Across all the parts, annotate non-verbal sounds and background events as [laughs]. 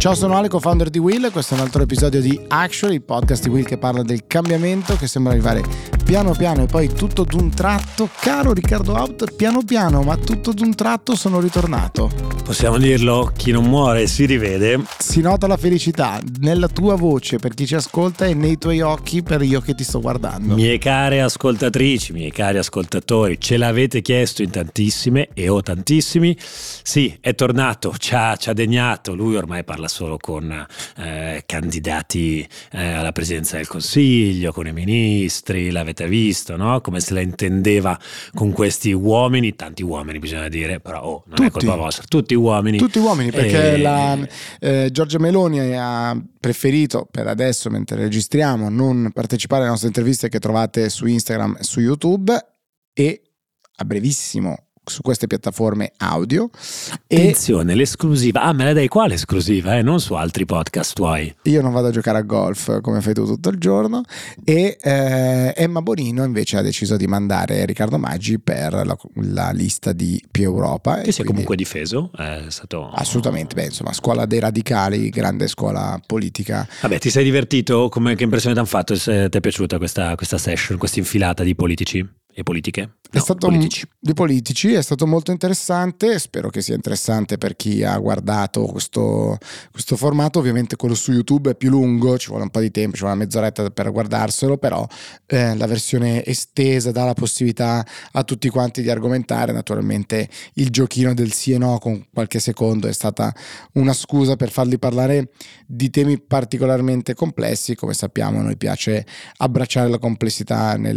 Ciao, sono Ale, co-founder di Will. Questo è un altro episodio di Actually, il podcast di Will che parla del cambiamento che sembra arrivare piano piano e poi tutto d'un tratto. Caro Riccardo Out, piano piano, ma tutto d'un tratto sono ritornato. Possiamo dirlo, chi non muore si rivede. Si nota la felicità nella tua voce per chi ci ascolta e nei tuoi occhi per io che ti sto guardando. Mie care ascoltatrici, miei cari ascoltatori, ce l'avete chiesto in tantissime e o tantissimi. Sì, è tornato, ci ha, ci ha degnato. Lui ormai parla solo con eh, candidati eh, alla presidenza del Consiglio, con i ministri, l'avete visto, no? Come se la intendeva con questi uomini, tanti uomini bisogna dire, però oh, non Tutti. è colpa vostra, tutti uomini. Tutti uomini, perché E- la, eh, Giorgia Meloni ha preferito per adesso, mentre registriamo, non partecipare alle nostre interviste che trovate su Instagram e su YouTube e a brevissimo su queste piattaforme audio. E Attenzione, l'esclusiva. Ah, me la dai qua l'esclusiva, eh? non su altri podcast tuoi. io non vado a giocare a golf come fai tu tutto il giorno. E eh, Emma Bonino invece ha deciso di mandare Riccardo Maggi per la, la lista di più Europa. e Che si è quindi- comunque difeso, è stato... Assolutamente, beh, insomma, scuola dei radicali, grande scuola politica. Vabbè, ti sei divertito? Come, che impressione ti hanno fatto? Se ti è piaciuta questa, questa session, questa infilata di politici e politiche? È No, stato politici. di politici, è stato molto interessante, spero che sia interessante per chi ha guardato questo, questo formato, ovviamente quello su YouTube è più lungo, ci vuole un po' di tempo, ci vuole una mezz'oretta per guardarselo, però eh, la versione estesa dà la possibilità a tutti quanti di argomentare, naturalmente il giochino del sì e no con qualche secondo è stata una scusa per farli parlare di temi particolarmente complessi, come sappiamo a noi piace abbracciare la complessità nel,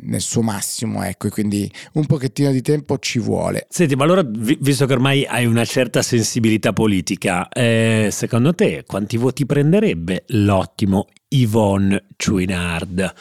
nel suo massimo, ecco, e quindi un pochettino di tempo ci vuole. Senti, ma allora, vi- visto che ormai hai una certa sensibilità politica, eh, secondo te quanti voti prenderebbe l'ottimo Yvonne Chouinard,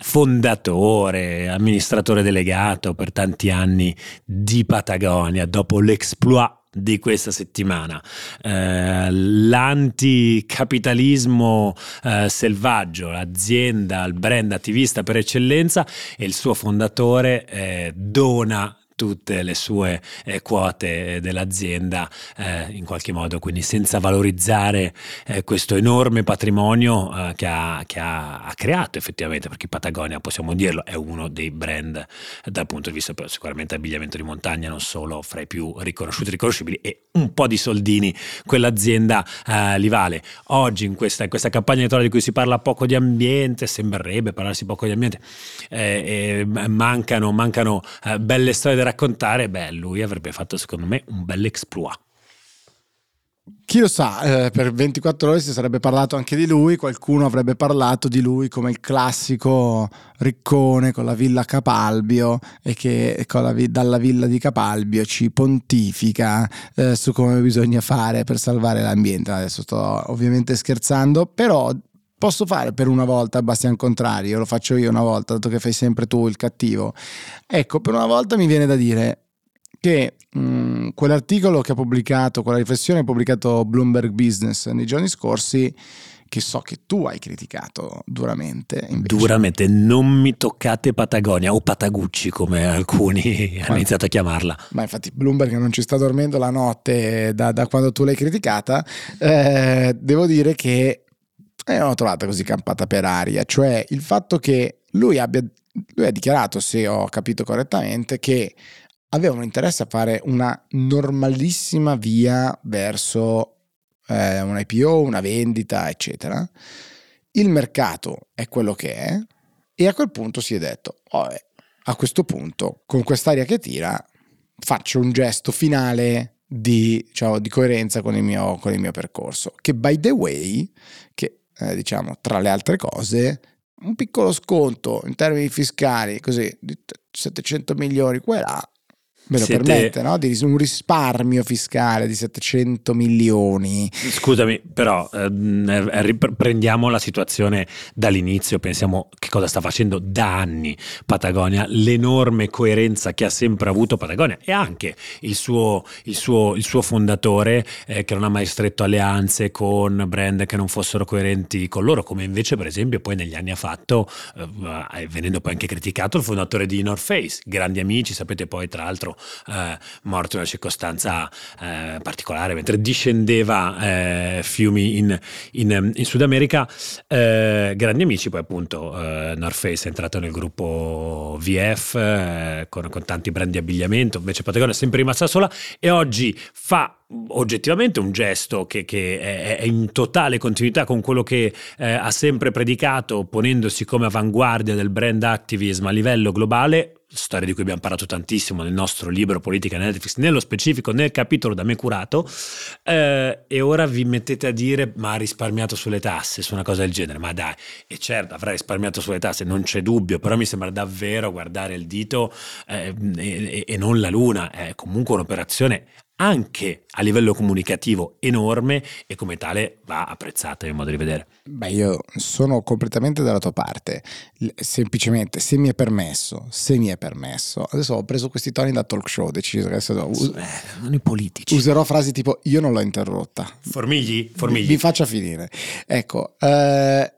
fondatore, amministratore delegato per tanti anni di Patagonia, dopo l'exploit di questa settimana, Eh, l'anticapitalismo eh, selvaggio, l'azienda, il brand attivista per eccellenza e il suo fondatore eh, dona tutte le sue eh, quote dell'azienda eh, in qualche modo, quindi senza valorizzare eh, questo enorme patrimonio eh, che, ha, che ha- ha creato effettivamente, perché Patagonia, possiamo dirlo, è uno dei brand dal punto di vista però, sicuramente abbigliamento di montagna, non solo fra i più riconosciuti e riconoscibili, e un po' di soldini quell'azienda eh, li vale. Oggi in questa, in questa campagna elettorale di cui si parla poco di ambiente, sembrerebbe parlarsi poco di ambiente, eh, eh, mancano, mancano eh, belle storie da raccontare, beh, lui avrebbe fatto secondo me un bel exploit. Chi lo sa, eh, per 24 ore si sarebbe parlato anche di lui, qualcuno avrebbe parlato di lui come il classico riccone con la villa Capalbio e che la dalla villa di Capalbio ci pontifica eh, su come bisogna fare per salvare l'ambiente. Adesso sto ovviamente scherzando, però posso fare per una volta Bastian Contrario, lo faccio io una volta, dato che fai sempre tu il cattivo. Ecco, per una volta mi viene da dire che mh, quell'articolo che ha pubblicato, quella riflessione che ha pubblicato Bloomberg Business nei giorni scorsi, che so che tu hai criticato duramente, invece, Duramente non mi toccate Patagonia o Patagucci come alcuni [laughs] hanno iniziato a chiamarla. ma infatti Bloomberg non ci sta dormendo la notte da, da quando tu l'hai criticata, eh, devo dire che eh, non l'ho trovata così campata per aria, cioè il fatto che lui abbia lui ha dichiarato, se ho capito correttamente, che aveva un interesse a fare una normalissima via verso eh, un IPO, una vendita, eccetera. Il mercato è quello che è e a quel punto si è detto, "Oh, eh, a questo punto, con quest'aria che tira, faccio un gesto finale di, diciamo, di coerenza con il, mio, con il mio percorso. Che by the way, che eh, diciamo tra le altre cose, un piccolo sconto in termini fiscali, così, di t- 700 milioni qua e là, me lo Siete- permette, no? Di un risparmio fiscale di 700 milioni. Scusami, però ehm, eh, ripre- prendiamo la situazione dall'inizio, pensiamo che cosa sta facendo da anni Patagonia, l'enorme coerenza che ha sempre avuto Patagonia e anche il suo, il suo- il suo fondatore eh, che non ha mai stretto alleanze con brand che non fossero coerenti con loro, come invece per esempio poi negli anni ha fatto, eh, venendo poi anche criticato, il fondatore di North Face, grandi amici, sapete poi tra l'altro eh, morto in una circostanza eh, particolare mentre discendeva eh, fiumi in, in, in Sud America. Eh, grandi amici, poi appunto eh, North Face è entrato nel gruppo VF eh, con, con, tanti brand di abbigliamento, invece Patagonia è sempre rimasta sola e oggi fa oggettivamente un gesto che, che è, è, in totale continuità con quello che eh, ha sempre predicato, ponendosi come avanguardia del brand activism a livello globale, storia di cui abbiamo parlato tantissimo nel nostro libro Politica Netflix, nello specifico nel capitolo da me curato, eh, e ora vi mettete a dire ma ha risparmiato sulle tasse, su una cosa del genere, ma dai, e certo avrà risparmiato sulle tasse, non c'è dubbio, però mi sembra davvero guardare il dito eh, e, e, non la luna, è comunque un'operazione anche a livello comunicativo enorme e come tale va apprezzata in modo di vedere. Beh, io sono completamente dalla tua parte. Semplicemente, se mi è permesso, se mi è permesso, adesso ho preso questi toni da talk show, deciso che adesso us- eh, politici. Userò frasi tipo io non l'ho interrotta. Formigli? Formigli. Mi, mi faccia finire. Ecco, eh,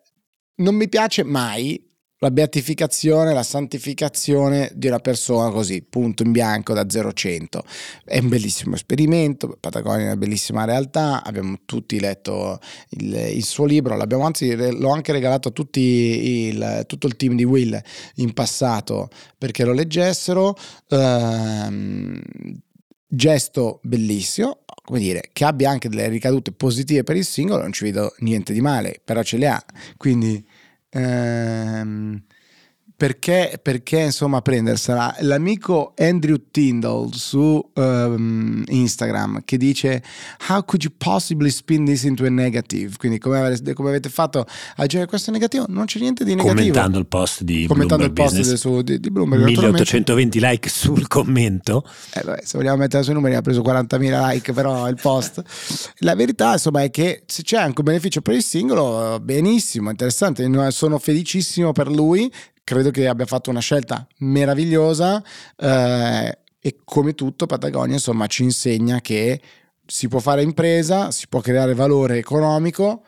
non mi piace mai la beatificazione, la santificazione di una persona così, punto in bianco da 0 a 100. È un bellissimo esperimento, Patagonia è una bellissima realtà, abbiamo tutti letto il, il suo libro, l'abbiamo anzi, l'ho anche regalato a tutti il, tutto il team di Will in passato perché lo leggessero. Ehm, gesto bellissimo, come dire, che abbia anche delle ricadute positive per il singolo, non ci vedo niente di male, però ce le ha. Quindi ehm, perché, perché insomma prendersela. L'amico Andrew Tyndall su um, Instagram che dice how could you possibly spin this into a negative? Quindi come, avete, come avete fatto a dire questo è negativo? Non c'è niente di negativo. Commentando il post di commentando Bloomberg il post suo, di, di Bloomberg 1820 like sul commento. Eh, beh, se vogliamo mettere sui numeri ha preso 40.000 like però il post. La verità insomma è che se c'è anche un beneficio per il singolo benissimo interessante. Sono felicissimo per lui credo che abbia fatto una scelta meravigliosa eh, e come tutto Patagonia insomma ci insegna che si può fare impresa, si può creare valore economico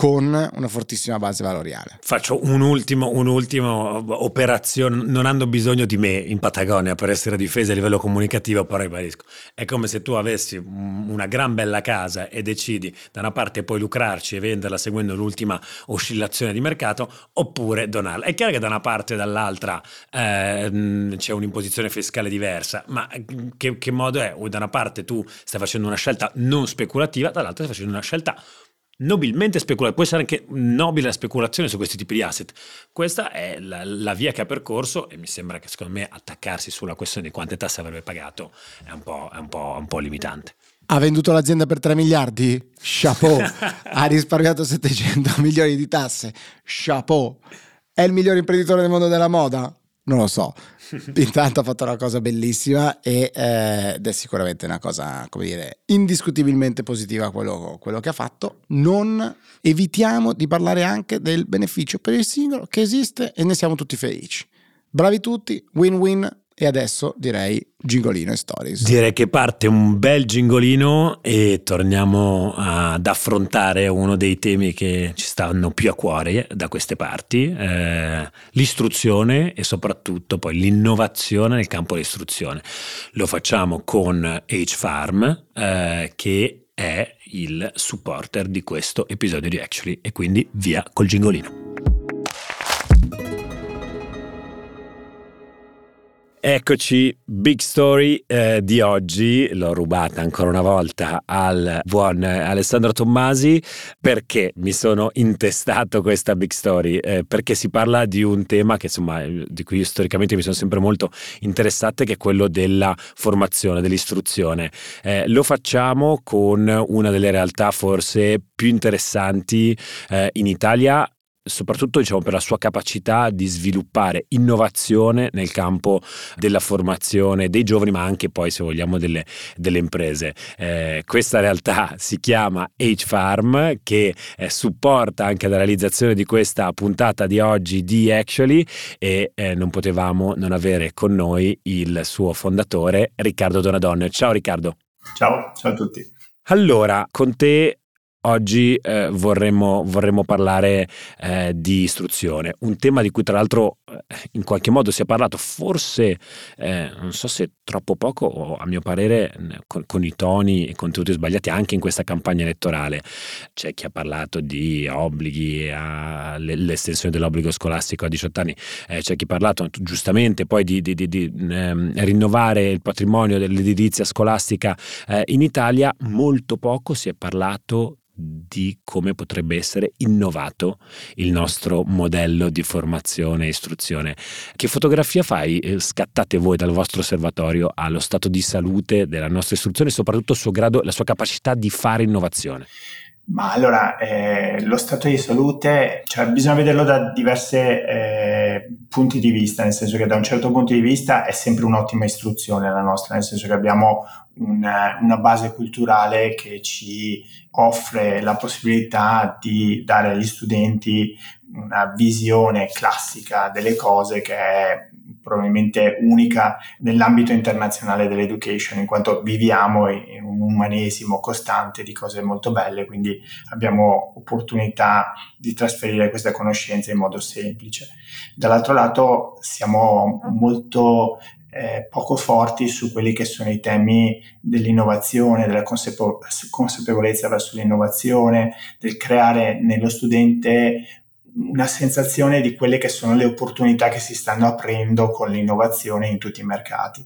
con una fortissima base valoriale. Faccio un ultimo, un'ultima operazione, non hanno bisogno di me in Patagonia per essere difesi a livello comunicativo, però ribadisco, è come se tu avessi una gran bella casa e decidi da una parte puoi lucrarci e venderla seguendo l'ultima oscillazione di mercato, oppure donarla. È chiaro che da una parte e dall'altra eh, c'è un'imposizione fiscale diversa, ma che, che modo è? O da una parte tu stai facendo una scelta non speculativa, dall'altra stai facendo una scelta nobilmente speculativa, può essere anche nobile la speculazione su questi tipi di asset. Questa è la, la, via che ha percorso e mi sembra che secondo me attaccarsi sulla questione di quante tasse avrebbe pagato è un po', è un po', un po limitante. Ha venduto l'azienda per 3 miliardi? Chapeau. [laughs] ha risparmiato 700 [laughs] milioni di tasse? Chapeau. È il miglior imprenditore del mondo della moda? Non lo so. Intanto ha fatto una cosa bellissima e, eh, ed è sicuramente una cosa, come dire, indiscutibilmente positiva quello, quello che ha fatto. Non evitiamo di parlare anche del beneficio per il singolo che esiste e ne siamo tutti felici. Bravi tutti, win-win e adesso direi gingolino e stories. Direi che parte un bel gingolino e torniamo ad affrontare uno dei temi che ci stanno più a cuore da queste parti, eh, l'istruzione e soprattutto poi l'innovazione nel campo dell'istruzione. Lo facciamo con H-Farm eh, che è il supporter di questo episodio di Actually e quindi via col gingolino. Eccoci, big story eh, di oggi, l'ho rubata ancora una volta al buon Alessandro Tommasi perché mi sono intestato questa big story, eh, perché si parla di un tema che insomma di cui storicamente mi sono sempre molto interessato che è quello della formazione, dell'istruzione. Eh, lo facciamo con una delle realtà forse più interessanti eh, in Italia soprattutto diciamo, per la sua capacità di sviluppare innovazione nel campo della formazione dei giovani, ma anche poi, se vogliamo, delle, delle imprese. Eh, questa realtà [laughs] si chiama H-Farm, che eh, supporta anche la realizzazione di questa puntata di oggi di Actually e eh, non potevamo non avere con noi il suo fondatore Riccardo Donadonne. Ciao Riccardo. Ciao, ciao a tutti. Allora, con te Oggi eh, vorremmo, vorremmo, parlare eh, di istruzione, un tema di cui tra l'altro eh, in qualche modo si è parlato, forse eh, non so se troppo poco o a mio parere con, con, i toni e contenuti sbagliati anche in questa campagna elettorale. C'è chi ha parlato di obblighi, l'estensione dell'obbligo scolastico a 18 anni, eh, c'è chi ha parlato giustamente poi di, di, di, di ehm, rinnovare il patrimonio dell'edilizia scolastica. Eh, in Italia, molto poco si è parlato di come potrebbe essere innovato il nostro modello di formazione e istruzione. Che fotografia fai, eh, scattate voi dal vostro osservatorio allo stato di salute della nostra istruzione e soprattutto il suo grado, la sua capacità di fare innovazione? Ma allora, eh, lo stato di salute, cioè, bisogna vederlo da diversi eh, punti di vista, nel senso che da un certo punto di vista è sempre un'ottima istruzione la nostra, nel senso che abbiamo una, una base culturale che ci offre la possibilità di dare agli studenti una visione classica delle cose che è probabilmente unica nell'ambito internazionale dell'education, in quanto viviamo in un umanesimo costante di cose molto belle, quindi abbiamo opportunità di trasferire queste conoscenze in modo semplice. Dall'altro lato siamo molto eh, poco forti su quelli che sono i temi dell'innovazione, della consapevo- consapevolezza verso l'innovazione, del creare nello studente una sensazione di quelle che sono le opportunità che si stanno aprendo con l'innovazione in tutti i mercati.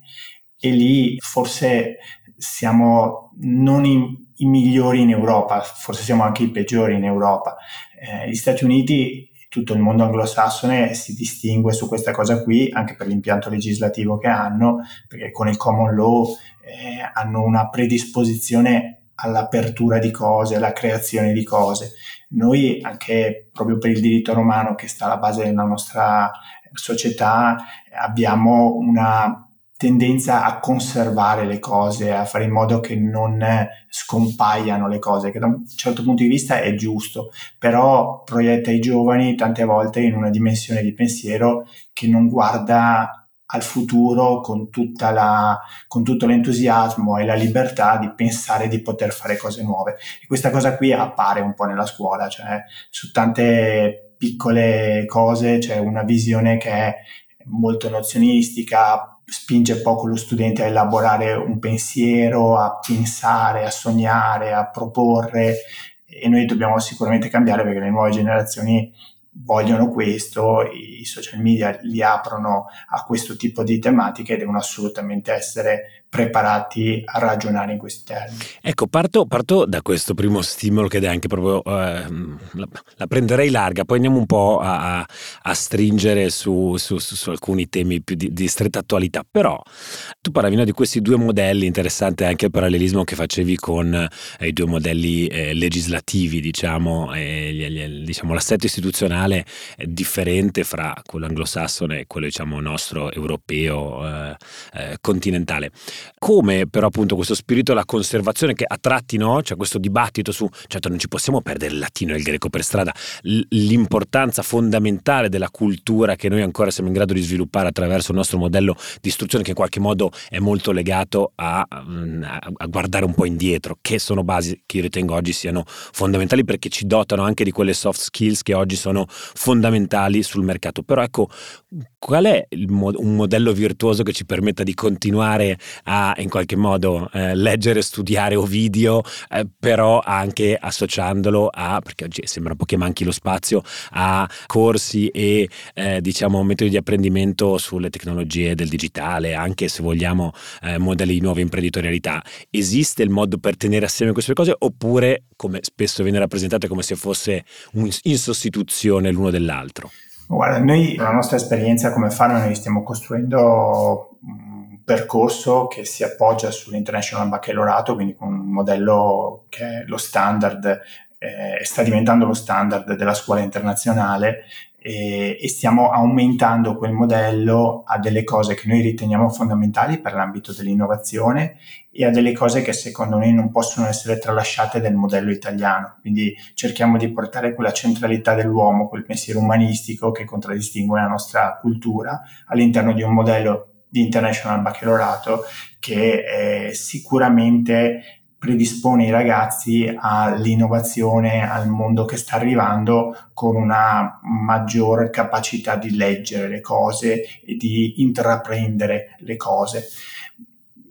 E lì forse siamo non i, i migliori in Europa, forse siamo anche i peggiori in Europa. Eh, gli Stati Uniti tutto il mondo anglosassone si distingue su questa cosa qui anche per l'impianto legislativo che hanno, perché con il common law eh, hanno una predisposizione all'apertura di cose, alla creazione di cose. Noi anche proprio per il diritto romano che sta alla base della nostra società abbiamo una tendenza a conservare le cose, a fare in modo che non scompaiano le cose, che da un certo punto di vista è giusto, però proietta i giovani tante volte in una dimensione di pensiero che non guarda al futuro con, la, con tutto l'entusiasmo e la libertà di pensare di poter fare cose nuove. E questa cosa qui appare un po' nella scuola, cioè su tante piccole cose c'è una visione che è molto nozionistica, spinge poco lo studente a elaborare un pensiero, a pensare, a sognare, a proporre e noi dobbiamo sicuramente cambiare perché le nuove generazioni vogliono questo, i social media li aprono a questo tipo di tematiche e devono assolutamente essere preparati a ragionare in questi termini. Ecco, parto, parto da questo primo stimolo che è anche proprio, eh, la, la, prenderei larga, poi andiamo un po' a, a stringere su, su, su, su, alcuni temi più di, di, stretta attualità, però tu parlavi no, di questi due modelli, interessante anche il parallelismo che facevi con eh, i due modelli eh, legislativi, diciamo, diciamo, l'assetto istituzionale è differente fra quello anglosassone e quello diciamo, nostro europeo eh, eh, continentale. Come però appunto questo spirito della conservazione che a tratti no, c'è questo dibattito su, certo non ci possiamo perdere il latino e il greco per strada, l'importanza fondamentale della cultura che noi ancora siamo in grado di sviluppare attraverso il nostro modello di istruzione che in qualche modo è molto legato a, mm, a guardare un po' indietro, che sono basi che io ritengo oggi siano fondamentali perché ci dotano anche di quelle soft skills che oggi sono fondamentali sul mercato. Però ecco, qual è mo- un modello virtuoso che ci permetta di continuare a in qualche modo eh, leggere, studiare Ovidio, eh, però anche associandolo a, perché oggi sembra un po' che manchi lo spazio, a corsi e eh, diciamo metodi di apprendimento sulle tecnologie del digitale, anche se vogliamo eh, modelli di nuova imprenditorialità. Esiste il modo per tenere assieme queste cose oppure, come spesso viene rappresentato, come se fosse un, in sostituzione l'uno dell'altro? Guarda, noi la nostra esperienza come Farm noi stiamo costruendo percorso che si appoggia sull'International Baccalaureato, quindi con un modello che è lo standard eh, sta diventando lo standard della scuola internazionale e, e, stiamo aumentando quel modello a delle cose che noi riteniamo fondamentali per l'ambito dell'innovazione e a delle cose che secondo noi non possono essere tralasciate del modello italiano. Quindi cerchiamo di portare quella centralità dell'uomo, quel pensiero umanistico che contraddistingue la nostra cultura all'interno di un modello di International Baccalaureato che eh, sicuramente predispone i ragazzi all'innovazione, al mondo che sta arrivando con una maggior capacità di leggere le cose e di intraprendere le cose.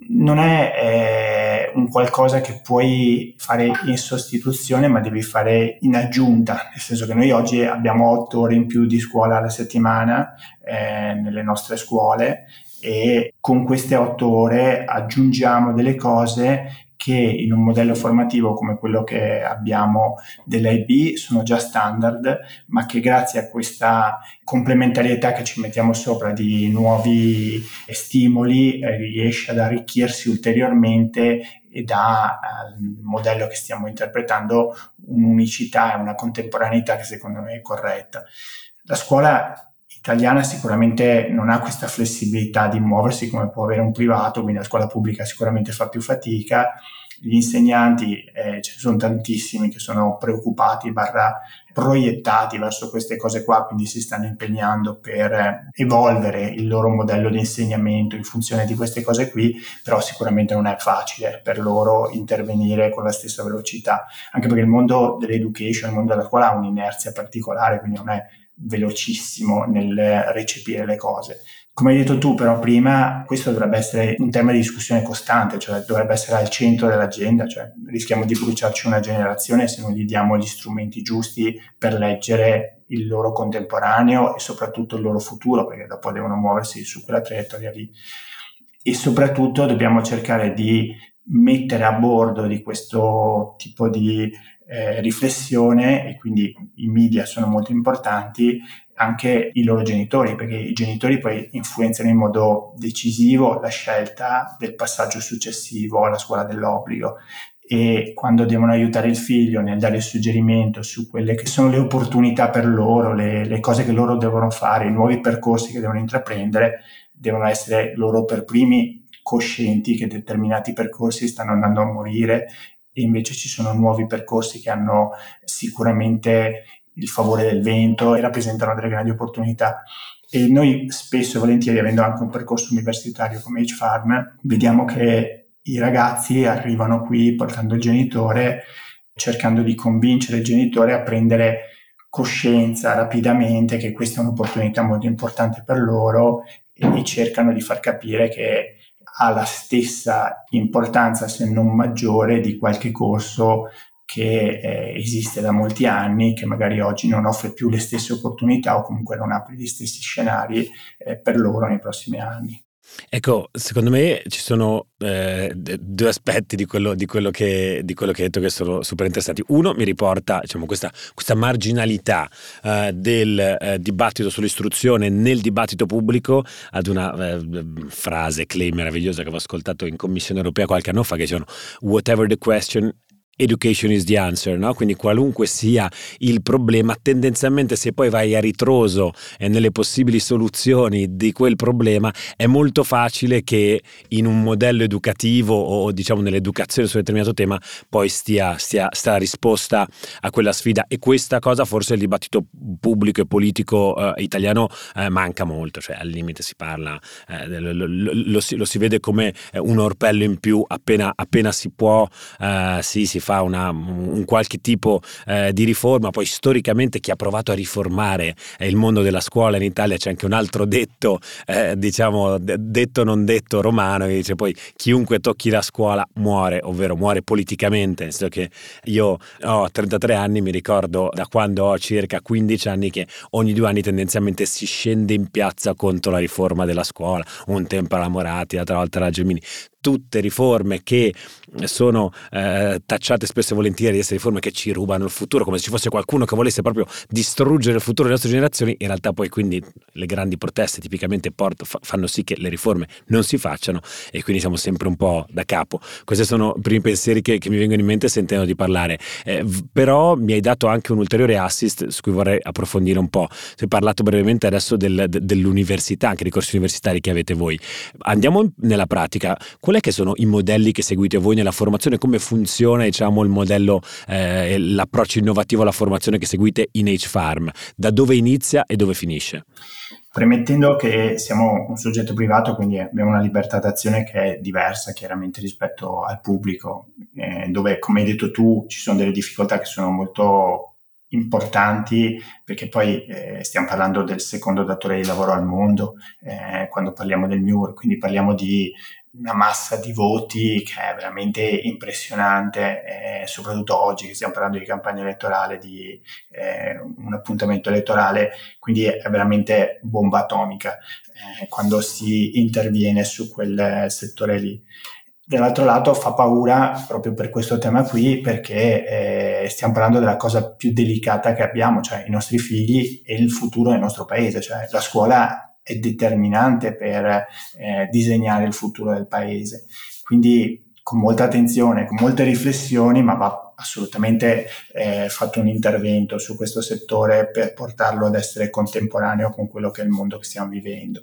Non è eh, un qualcosa che puoi fare in sostituzione, ma devi fare in aggiunta, nel senso che noi oggi abbiamo otto ore in più di scuola alla settimana eh, nelle nostre scuole e con queste otto ore aggiungiamo delle cose che in un modello formativo come quello che abbiamo dell'IB sono già standard, ma che grazie a questa complementarietà che ci mettiamo sopra di nuovi stimoli eh, riesce ad arricchirsi ulteriormente e dà al modello che stiamo interpretando un'unicità e una contemporaneità che secondo me è corretta. La scuola italiana sicuramente non ha questa flessibilità di muoversi come può avere un privato, quindi la scuola pubblica sicuramente fa più fatica. Gli insegnanti, eh, ce ne sono tantissimi che sono preoccupati, barra proiettati verso queste cose qua, quindi si stanno impegnando per evolvere il loro modello di insegnamento in funzione di queste cose qui, però sicuramente non è facile per loro intervenire con la stessa velocità, anche perché il mondo dell'education, il mondo della scuola ha un'inerzia particolare, quindi non è velocissimo nel recepire le cose. Come hai detto tu però prima, questo dovrebbe essere un tema di discussione costante, cioè dovrebbe essere al centro dell'agenda, cioè rischiamo di bruciarci una generazione se non gli diamo gli strumenti giusti per leggere il loro contemporaneo e soprattutto il loro futuro, perché dopo devono muoversi su quella traiettoria lì. E soprattutto dobbiamo cercare di mettere a bordo di questo tipo di eh, riflessione e quindi i media sono molto importanti anche i loro genitori, perché i genitori poi influenzano in modo decisivo la scelta del passaggio successivo alla scuola dell'obbligo. E quando devono aiutare il figlio nel dare il suggerimento su quelle che sono le opportunità per loro, le, le cose che loro devono fare, i nuovi percorsi che devono intraprendere, devono essere loro per primi coscienti che determinati percorsi stanno andando a morire e invece ci sono nuovi percorsi che hanno sicuramente il favore del vento e rappresentano delle grandi opportunità. E noi spesso e volentieri, avendo anche un percorso universitario come H-Farm, vediamo che i ragazzi arrivano qui portando il genitore, cercando di convincere il genitore a prendere coscienza rapidamente che questa è un'opportunità molto importante per loro e cercano di far capire che ha la stessa importanza, se non maggiore, di qualche corso che eh, esiste da molti anni, che magari oggi non offre più le stesse opportunità o comunque non apre gli stessi scenari eh, per loro nei prossimi anni. Ecco, secondo me ci sono eh, due aspetti di quello, di, quello che, di quello, che, hai detto che sono super interessanti. Uno mi riporta diciamo, questa, questa, marginalità eh, del eh, dibattito sull'istruzione nel dibattito pubblico ad una eh, frase, claim meravigliosa che avevo ascoltato in Commissione europea qualche anno fa che dicevano whatever the question, Education is the answer, no? quindi qualunque sia il problema, tendenzialmente se poi vai a ritroso e nelle possibili soluzioni di quel problema, è molto facile che in un modello educativo o diciamo nell'educazione su un determinato tema poi stia, stia, stia risposta a quella sfida e questa cosa forse il dibattito pubblico e politico eh, italiano eh, manca molto, cioè al limite si parla, eh, lo, lo, lo, si, lo, si, vede come eh, un orpello in più appena, appena si può, eh, sì, si fa una, un qualche tipo eh, di riforma, poi storicamente chi ha provato a riformare eh, il mondo della scuola in Italia c'è anche un altro detto, eh, diciamo detto non detto romano, che dice poi chiunque tocchi la scuola muore, ovvero muore politicamente, nel senso che io ho 33 anni, mi ricordo da quando ho circa 15 anni che ogni due anni tendenzialmente si scende in piazza contro la riforma della scuola, un tempo alla Moratti, l'altra volta alla Gelmini, tutte riforme che sono eh, tacciate spesso e volentieri di essere riforme che ci rubano il futuro, come se ci fosse qualcuno che volesse proprio distruggere il futuro delle nostre generazioni, in realtà poi quindi le grandi proteste tipicamente port- fanno sì che le riforme non si facciano e quindi siamo sempre un po' da capo. Questi sono i primi pensieri che, che mi vengono in mente sentendo di parlare, eh, però mi hai dato anche un ulteriore assist su cui vorrei approfondire un po'. Si è parlato brevemente adesso del, de, dell'università, anche dei corsi universitari che avete voi. Andiamo nella pratica. Qual qual che sono i modelli che seguite voi nella formazione? Come funziona diciamo, il modello, eh, l'approccio innovativo alla formazione che seguite in H-Farm? Da dove inizia e dove finisce? Premettendo che siamo un soggetto privato, quindi abbiamo una libertà d'azione che è diversa chiaramente rispetto al pubblico, eh, dove come hai detto tu ci sono delle difficoltà che sono molto importanti perché poi eh, stiamo parlando del secondo datore di lavoro al mondo eh, quando parliamo del MUR, quindi parliamo di una massa di voti che è veramente impressionante, eh, soprattutto oggi che stiamo parlando di campagna elettorale, di eh, un appuntamento elettorale, quindi è veramente bomba atomica eh, quando si interviene su quel settore lì. Dall'altro lato fa paura proprio per questo tema qui perché eh, stiamo parlando della cosa più delicata che abbiamo, cioè i nostri figli e il futuro del nostro paese, cioè la scuola è determinante per eh, disegnare il futuro del paese. Quindi con molta attenzione, con molte riflessioni, ma va assolutamente eh, fatto un intervento su questo settore per portarlo ad essere contemporaneo con quello che è il mondo che stiamo vivendo.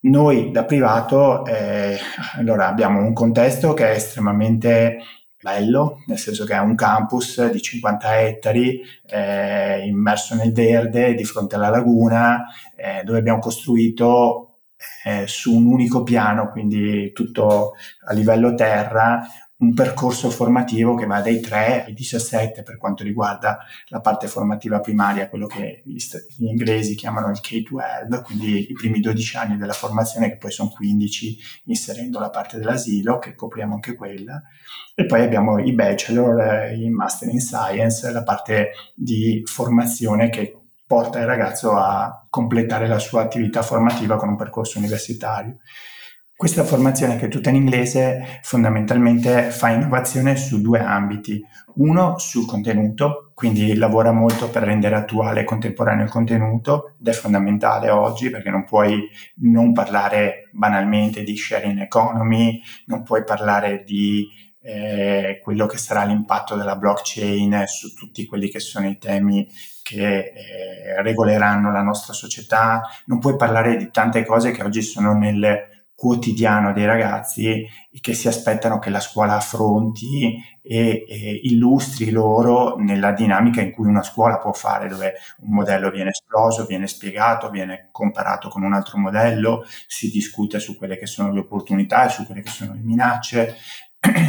Noi da privato eh, allora abbiamo un contesto che è estremamente bello, nel senso che è un campus di 50 ettari eh, immerso nel verde di fronte alla laguna, eh, dove abbiamo costruito eh, su un unico piano, quindi tutto a livello terra, un percorso formativo che va dai 3 ai 17 per quanto riguarda la parte formativa primaria, quello che gli, inglesi chiamano il K-12, quindi i primi 12 anni della formazione che poi sono 15 inserendo la parte dell'asilo, che copriamo anche quella, e poi abbiamo i bachelor, i master in science, la parte di formazione che porta il ragazzo a completare la sua attività formativa con un percorso universitario. Questa formazione che è tutta in inglese fondamentalmente fa innovazione su due ambiti. Uno sul contenuto, quindi lavora molto per rendere attuale e contemporaneo il contenuto ed è fondamentale oggi perché non puoi non parlare banalmente di sharing economy, non puoi parlare di eh, quello che sarà l'impatto della blockchain su tutti quelli che sono i temi che eh, regoleranno la nostra società, non puoi parlare di tante cose che oggi sono nel quotidiano dei ragazzi che si aspettano che la scuola affronti e, e, illustri loro nella dinamica in cui una scuola può fare, dove un modello viene esploso, viene spiegato, viene comparato con un altro modello, si discute su quelle che sono le opportunità e su quelle che sono le minacce.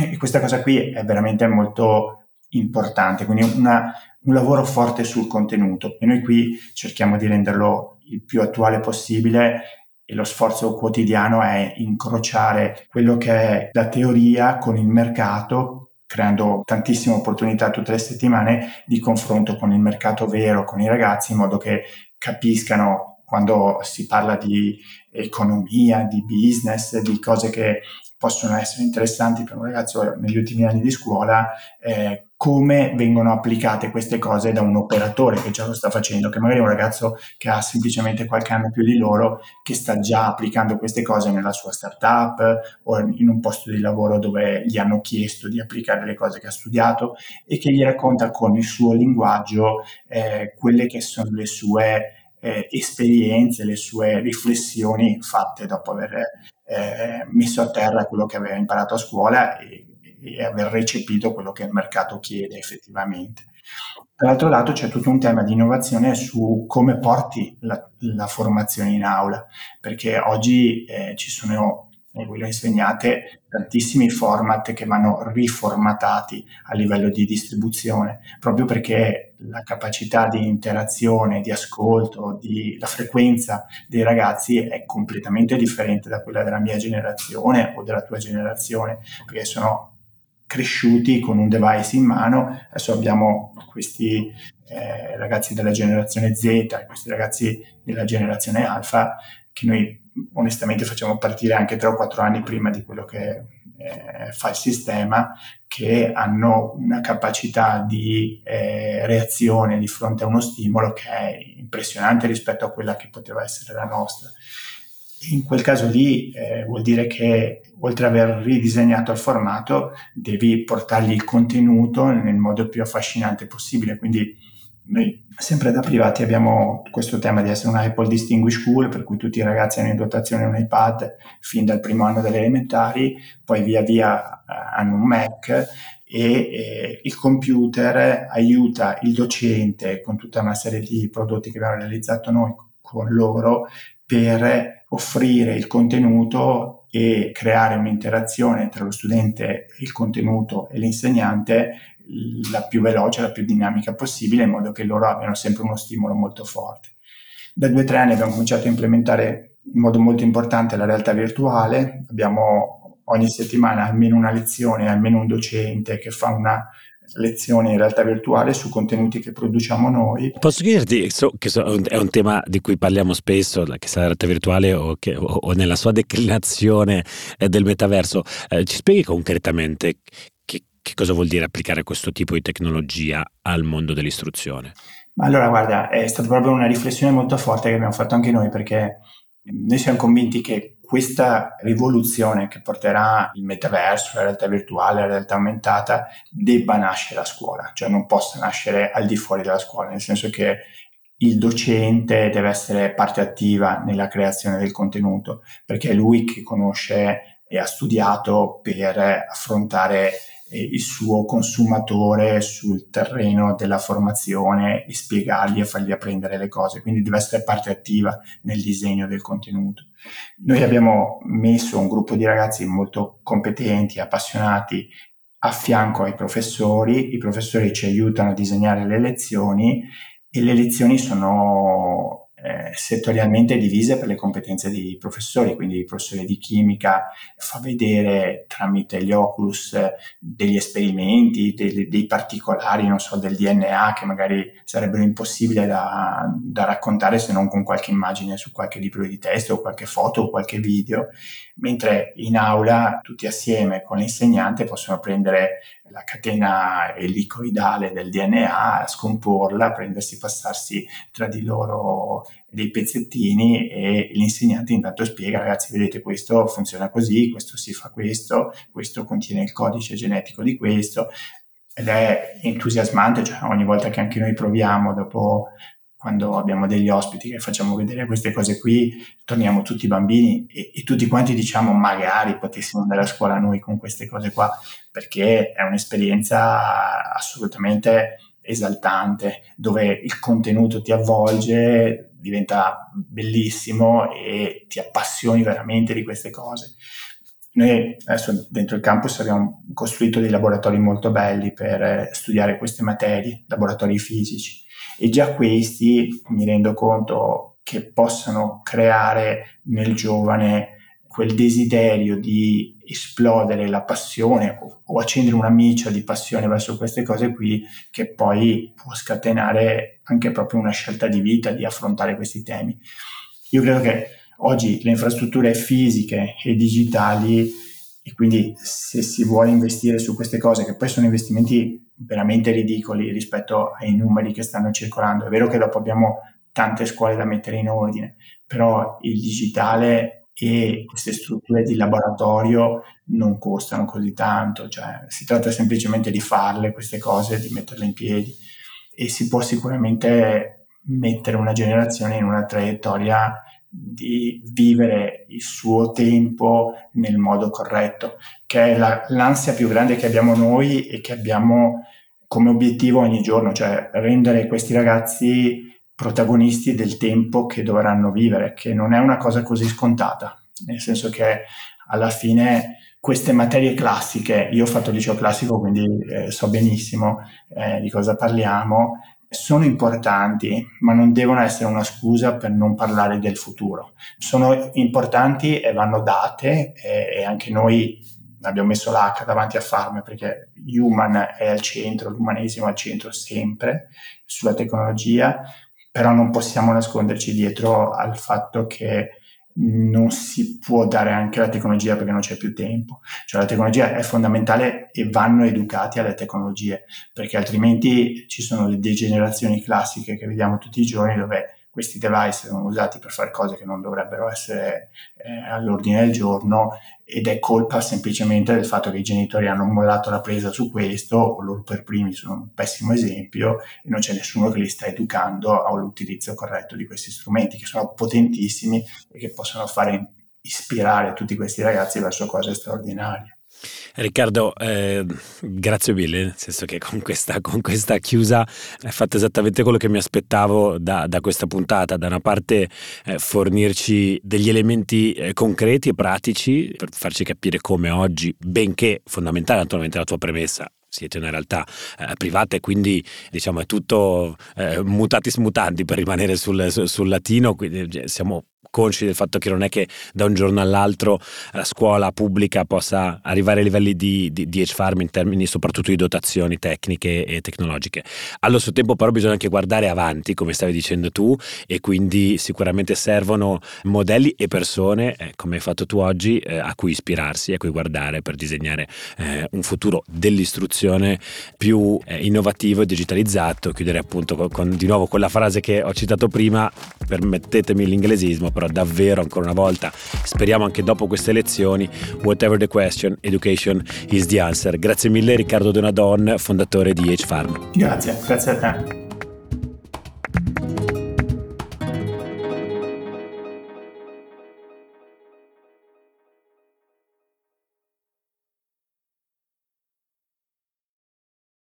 E questa cosa qui è veramente molto importante, quindi una, un lavoro forte sul contenuto e noi qui cerchiamo di renderlo il più attuale possibile e lo sforzo quotidiano è incrociare quello che è la teoria con il mercato creando tantissime opportunità tutte le settimane di confronto con il mercato vero, con i ragazzi, in modo che capiscano quando si parla di economia, di business, di cose che possono essere interessanti per un ragazzo negli ultimi anni di scuola, eh, come vengono applicate queste cose da un operatore che già lo sta facendo, che magari è un ragazzo che ha semplicemente qualche anno più di loro, che sta già applicando queste cose nella sua startup o in un posto di lavoro dove gli hanno chiesto di applicare le cose che ha studiato e che gli racconta con il suo linguaggio eh, quelle che sono le sue eh, esperienze, le sue riflessioni fatte dopo aver eh, messo a terra quello che aveva imparato a scuola e e aver recepito quello che il mercato chiede effettivamente. Dall'altro lato c'è tutto un tema di innovazione su come porti la, la formazione in aula, perché oggi eh, ci sono, e voi lo insegnate, tantissimi format che vanno riformatati a livello di distribuzione, proprio perché la capacità di interazione, di ascolto, di, la frequenza dei ragazzi è completamente differente da quella della mia generazione o della tua generazione, perché sono cresciuti con un device in mano, adesso abbiamo questi eh, ragazzi della generazione Z, questi ragazzi della generazione alfa, che noi onestamente facciamo partire anche 3 o 4 anni prima di quello che eh, fa il sistema, che hanno una capacità di eh, reazione di fronte a uno stimolo che è impressionante rispetto a quella che poteva essere la nostra. In quel caso lì eh, vuol dire che oltre ad aver ridisegnato il formato, devi portargli il contenuto nel modo più affascinante possibile. Quindi noi sempre da privati abbiamo questo tema di essere una Apple Distinguished School, per cui tutti i ragazzi hanno in dotazione un iPad fin dal primo anno delle elementari, poi via via eh, hanno un Mac e eh, il computer aiuta il docente con tutta una serie di prodotti che abbiamo realizzato noi con loro per offrire il contenuto e creare un'interazione tra lo studente, il contenuto e l'insegnante la più veloce, la più dinamica possibile, in modo che loro abbiano sempre uno stimolo molto forte. Da due o tre anni abbiamo cominciato a implementare in modo molto importante la realtà virtuale, abbiamo ogni settimana almeno una lezione, almeno un docente che fa una lezione in realtà virtuale su contenuti che produciamo noi. Posso chiederti, so, che so, è un tema di cui parliamo spesso, che sia la realtà virtuale o, che, o, o nella sua declinazione eh, del metaverso, eh, ci spieghi concretamente che, che cosa vuol dire applicare questo tipo di tecnologia al mondo dell'istruzione? allora, guarda, è stata proprio una riflessione molto forte che abbiamo fatto anche noi perché noi siamo convinti che questa rivoluzione che porterà il metaverso, la realtà virtuale, la realtà aumentata, debba nascere a scuola, cioè non possa nascere al di fuori della scuola, nel senso che il docente deve essere parte attiva nella creazione del contenuto, perché è lui che conosce e ha studiato per affrontare il suo consumatore sul terreno della formazione e spiegargli e fargli apprendere le cose, quindi deve essere parte attiva nel disegno del contenuto. Noi abbiamo messo un gruppo di ragazzi molto competenti, appassionati a fianco ai professori, i professori ci aiutano a disegnare le lezioni e le lezioni sono eh, settorialmente divise per le competenze dei professori, quindi il professore di chimica fa vedere tramite gli Oculus degli esperimenti, dei, dei particolari, non so, del DNA che magari sarebbero impossibili da, da, raccontare se non con qualche immagine su qualche libro di testo o qualche foto o qualche video, mentre in aula tutti assieme con l'insegnante possono prendere la catena elicoidale del DNA, scomporla, prendersi, passarsi tra di loro dei pezzettini e l'insegnante intanto spiega ragazzi vedete questo funziona così, questo si fa questo, questo contiene il codice genetico di questo. Ed è entusiasmante, cioè ogni volta che anche noi proviamo dopo quando abbiamo degli ospiti che facciamo vedere queste cose qui, torniamo tutti bambini e, e, tutti quanti diciamo magari potessimo andare a scuola noi con queste cose qua, perché è un'esperienza assolutamente esaltante, dove il contenuto ti avvolge, diventa bellissimo e ti appassioni veramente di queste cose. Noi adesso dentro il campus abbiamo costruito dei laboratori molto belli per studiare queste materie, laboratori fisici e già questi mi rendo conto che possano creare nel giovane quel desiderio di esplodere la passione o, o, accendere una miccia di passione verso queste cose qui che poi può scatenare anche proprio una scelta di vita di affrontare questi temi. Io credo che oggi le infrastrutture fisiche e digitali e quindi se si vuole investire su queste cose che poi sono investimenti veramente ridicoli rispetto ai numeri che stanno circolando. È vero che dopo abbiamo tante scuole da mettere in ordine, però il digitale e queste strutture di laboratorio non costano così tanto, cioè si tratta semplicemente di farle queste cose, di metterle in piedi e si può sicuramente mettere una generazione in una traiettoria di vivere il suo tempo nel modo corretto, che è la, l'ansia più grande che abbiamo noi e che abbiamo come obiettivo ogni giorno, cioè rendere questi ragazzi protagonisti del tempo che dovranno vivere, che non è una cosa così scontata, nel senso che alla fine queste materie classiche, io ho fatto liceo classico quindi eh, so benissimo eh, di cosa parliamo, sono importanti, ma non devono essere una scusa per non parlare del futuro. Sono importanti e vanno date e, e anche noi abbiamo messo l'H davanti a farme perché human è al centro, l'umanesimo è al centro sempre sulla tecnologia, però non possiamo nasconderci dietro al fatto che non si può dare anche la tecnologia perché non c'è più tempo. Cioè la tecnologia è fondamentale e vanno educati alle tecnologie, perché altrimenti ci sono le degenerazioni classiche che vediamo tutti i giorni dove questi device sono usati per fare cose che non dovrebbero essere eh, all'ordine del giorno ed è colpa semplicemente del fatto che i genitori hanno mollato la presa su questo o loro per primi sono un pessimo esempio e non c'è nessuno che li sta educando all'utilizzo corretto di questi strumenti che sono potentissimi e che possono fare ispirare tutti questi ragazzi verso cose straordinarie. Riccardo, eh, grazie mille, nel senso che con questa, con questa, chiusa hai fatto esattamente quello che mi aspettavo da, da questa puntata. Da una parte eh, fornirci degli elementi eh, concreti e pratici per farci capire come oggi, benché fondamentale naturalmente la tua premessa, siete una realtà eh, privata e quindi diciamo è tutto eh, mutatis mutandi per rimanere sul, sul latino, quindi siamo consci del fatto che non è che da un giorno all'altro la scuola pubblica possa arrivare ai livelli di, di, di H-Farm in termini soprattutto di dotazioni tecniche e tecnologiche. Allo stesso tempo però bisogna anche guardare avanti, come stavi dicendo tu, e quindi sicuramente servono modelli e persone, eh, come hai fatto tu oggi, eh, a cui ispirarsi, a cui guardare per disegnare eh, un futuro dell'istruzione più eh, innovativo e digitalizzato. Chiuderei appunto con, con, di nuovo quella frase che ho citato prima, permettetemi l'inglesismo, però davvero ancora una volta. Speriamo anche dopo queste elezioni whatever the question education is the answer. Grazie mille Riccardo Donadon fondatore di H Farm. Grazie grazie a te